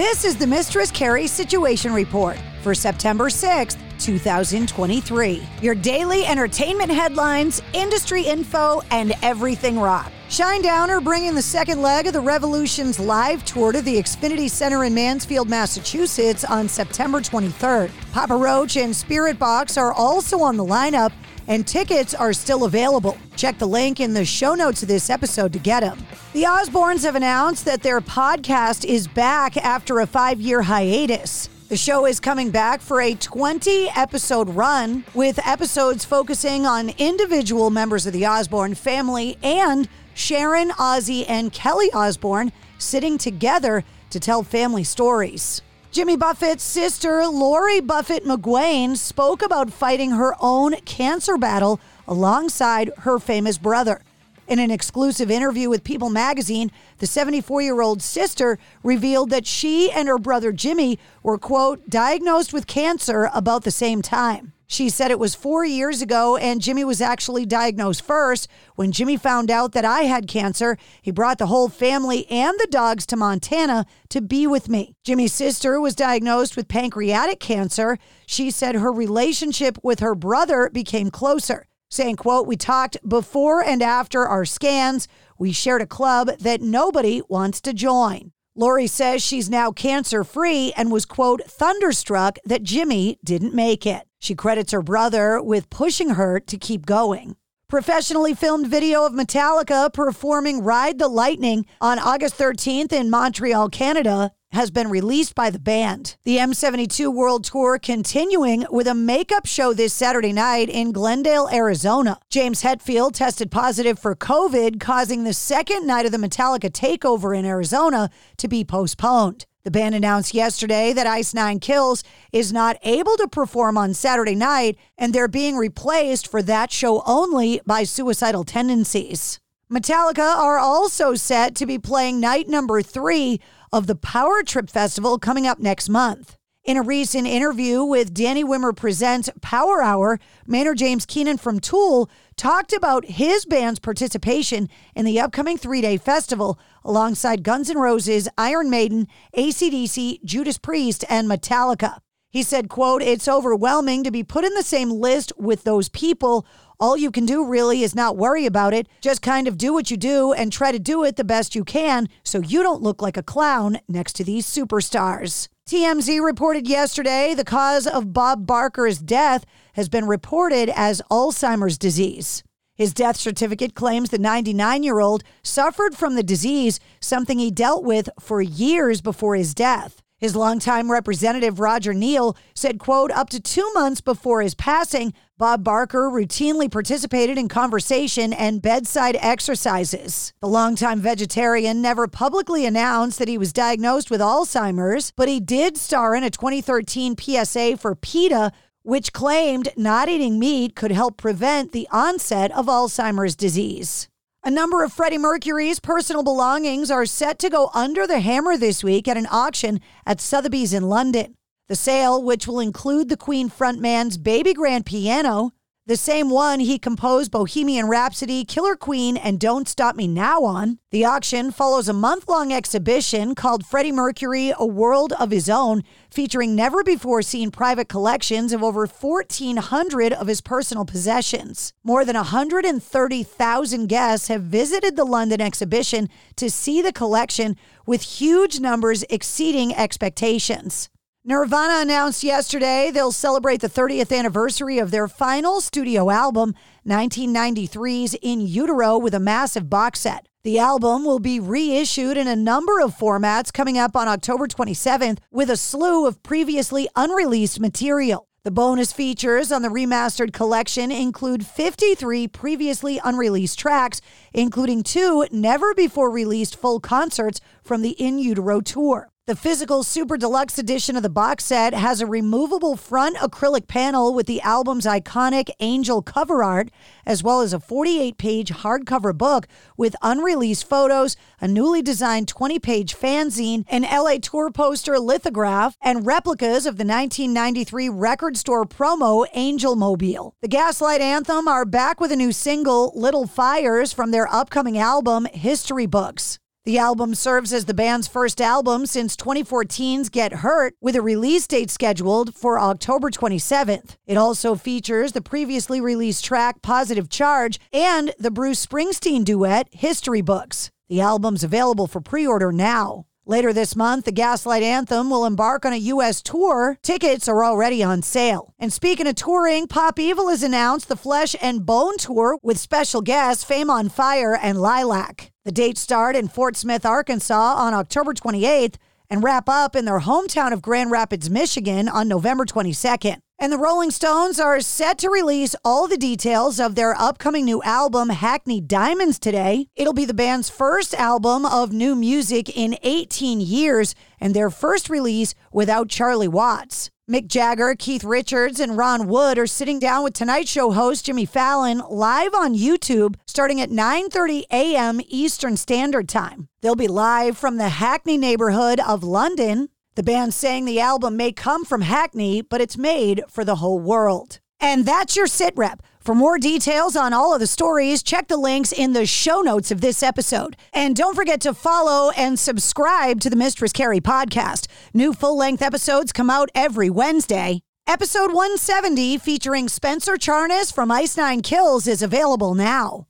This is the Mistress Carrie Situation Report for September 6th, 2023. Your daily entertainment headlines, industry info, and everything rock. Shinedown are bringing the second leg of the Revolution's live tour to the Xfinity Center in Mansfield, Massachusetts on September 23rd. Papa Roach and Spiritbox are also on the lineup and tickets are still available. Check the link in the show notes of this episode to get them. The Osbournes have announced that their podcast is back after a five year hiatus. The show is coming back for a 20 episode run with episodes focusing on individual members of the Osbourne family and Sharon, Ozzy, and Kelly Osbourne sitting together to tell family stories. Jimmy Buffett's sister, Laurie Buffett McGuane, spoke about fighting her own cancer battle alongside her famous brother. In an exclusive interview with People magazine, the 74 year old sister revealed that she and her brother Jimmy were, quote, diagnosed with cancer about the same time. She said it was four years ago, and Jimmy was actually diagnosed first. When Jimmy found out that I had cancer, he brought the whole family and the dogs to Montana to be with me. Jimmy's sister was diagnosed with pancreatic cancer. She said her relationship with her brother became closer, saying, quote, We talked before and after our scans. We shared a club that nobody wants to join. Laurie says she's now cancer free and was, quote, thunderstruck that Jimmy didn't make it. She credits her brother with pushing her to keep going. Professionally filmed video of Metallica performing Ride the Lightning on August 13th in Montreal, Canada has been released by the band. The M72 World Tour continuing with a makeup show this Saturday night in Glendale, Arizona. James Hetfield tested positive for COVID, causing the second night of the Metallica takeover in Arizona to be postponed. The band announced yesterday that Ice Nine Kills is not able to perform on Saturday night, and they're being replaced for that show only by Suicidal Tendencies. Metallica are also set to be playing night number three of the Power Trip Festival coming up next month. In a recent interview with Danny Wimmer Presents Power Hour, Maynard James Keenan from Tool talked about his band's participation in the upcoming three day festival alongside Guns N' Roses, Iron Maiden, ACDC, Judas Priest, and Metallica. He said, quote, it's overwhelming to be put in the same list with those people. All you can do really is not worry about it. Just kind of do what you do and try to do it the best you can so you don't look like a clown next to these superstars. TMZ reported yesterday the cause of Bob Barker's death has been reported as Alzheimer's disease. His death certificate claims the 99 year old suffered from the disease, something he dealt with for years before his death. His longtime representative Roger Neal said, quote, up to two months before his passing, Bob Barker routinely participated in conversation and bedside exercises. The longtime vegetarian never publicly announced that he was diagnosed with Alzheimer's, but he did star in a 2013 PSA for PETA, which claimed not eating meat could help prevent the onset of Alzheimer's disease. A number of Freddie Mercury's personal belongings are set to go under the hammer this week at an auction at Sotheby's in London. The sale, which will include the Queen frontman's baby grand piano, the same one he composed Bohemian Rhapsody, Killer Queen, and Don't Stop Me Now on. The auction follows a month long exhibition called Freddie Mercury A World of His Own, featuring never before seen private collections of over 1,400 of his personal possessions. More than 130,000 guests have visited the London exhibition to see the collection, with huge numbers exceeding expectations. Nirvana announced yesterday they'll celebrate the 30th anniversary of their final studio album, 1993's In Utero, with a massive box set. The album will be reissued in a number of formats coming up on October 27th with a slew of previously unreleased material. The bonus features on the remastered collection include 53 previously unreleased tracks, including two never before released full concerts from the In Utero tour. The physical Super Deluxe edition of the box set has a removable front acrylic panel with the album's iconic angel cover art, as well as a 48 page hardcover book with unreleased photos, a newly designed 20 page fanzine, an LA tour poster lithograph, and replicas of the 1993 record store promo Angel Mobile. The Gaslight Anthem are back with a new single, Little Fires, from their upcoming album, History Books. The album serves as the band's first album since 2014's Get Hurt, with a release date scheduled for October 27th. It also features the previously released track Positive Charge and the Bruce Springsteen duet History Books. The album's available for pre order now. Later this month, the Gaslight Anthem will embark on a U.S. tour. Tickets are already on sale. And speaking of touring, Pop Evil has announced the Flesh and Bone Tour with special guests Fame on Fire and Lilac. The dates start in Fort Smith, Arkansas on October 28th and wrap up in their hometown of Grand Rapids, Michigan on November 22nd. And the Rolling Stones are set to release all the details of their upcoming new album, Hackney Diamonds, today. It'll be the band's first album of new music in 18 years and their first release without Charlie Watts. Mick Jagger, Keith Richards, and Ron Wood are sitting down with Tonight Show host Jimmy Fallon live on YouTube starting at 9:30 a.m. Eastern Standard Time. They'll be live from the Hackney neighborhood of London. The band saying the album may come from Hackney, but it's made for the whole world. And that's your sit rep. For more details on all of the stories, check the links in the show notes of this episode. And don't forget to follow and subscribe to the Mistress Carrie podcast. New full length episodes come out every Wednesday. Episode 170, featuring Spencer Charnas from Ice Nine Kills, is available now.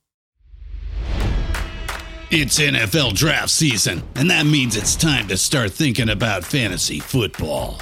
It's NFL draft season, and that means it's time to start thinking about fantasy football.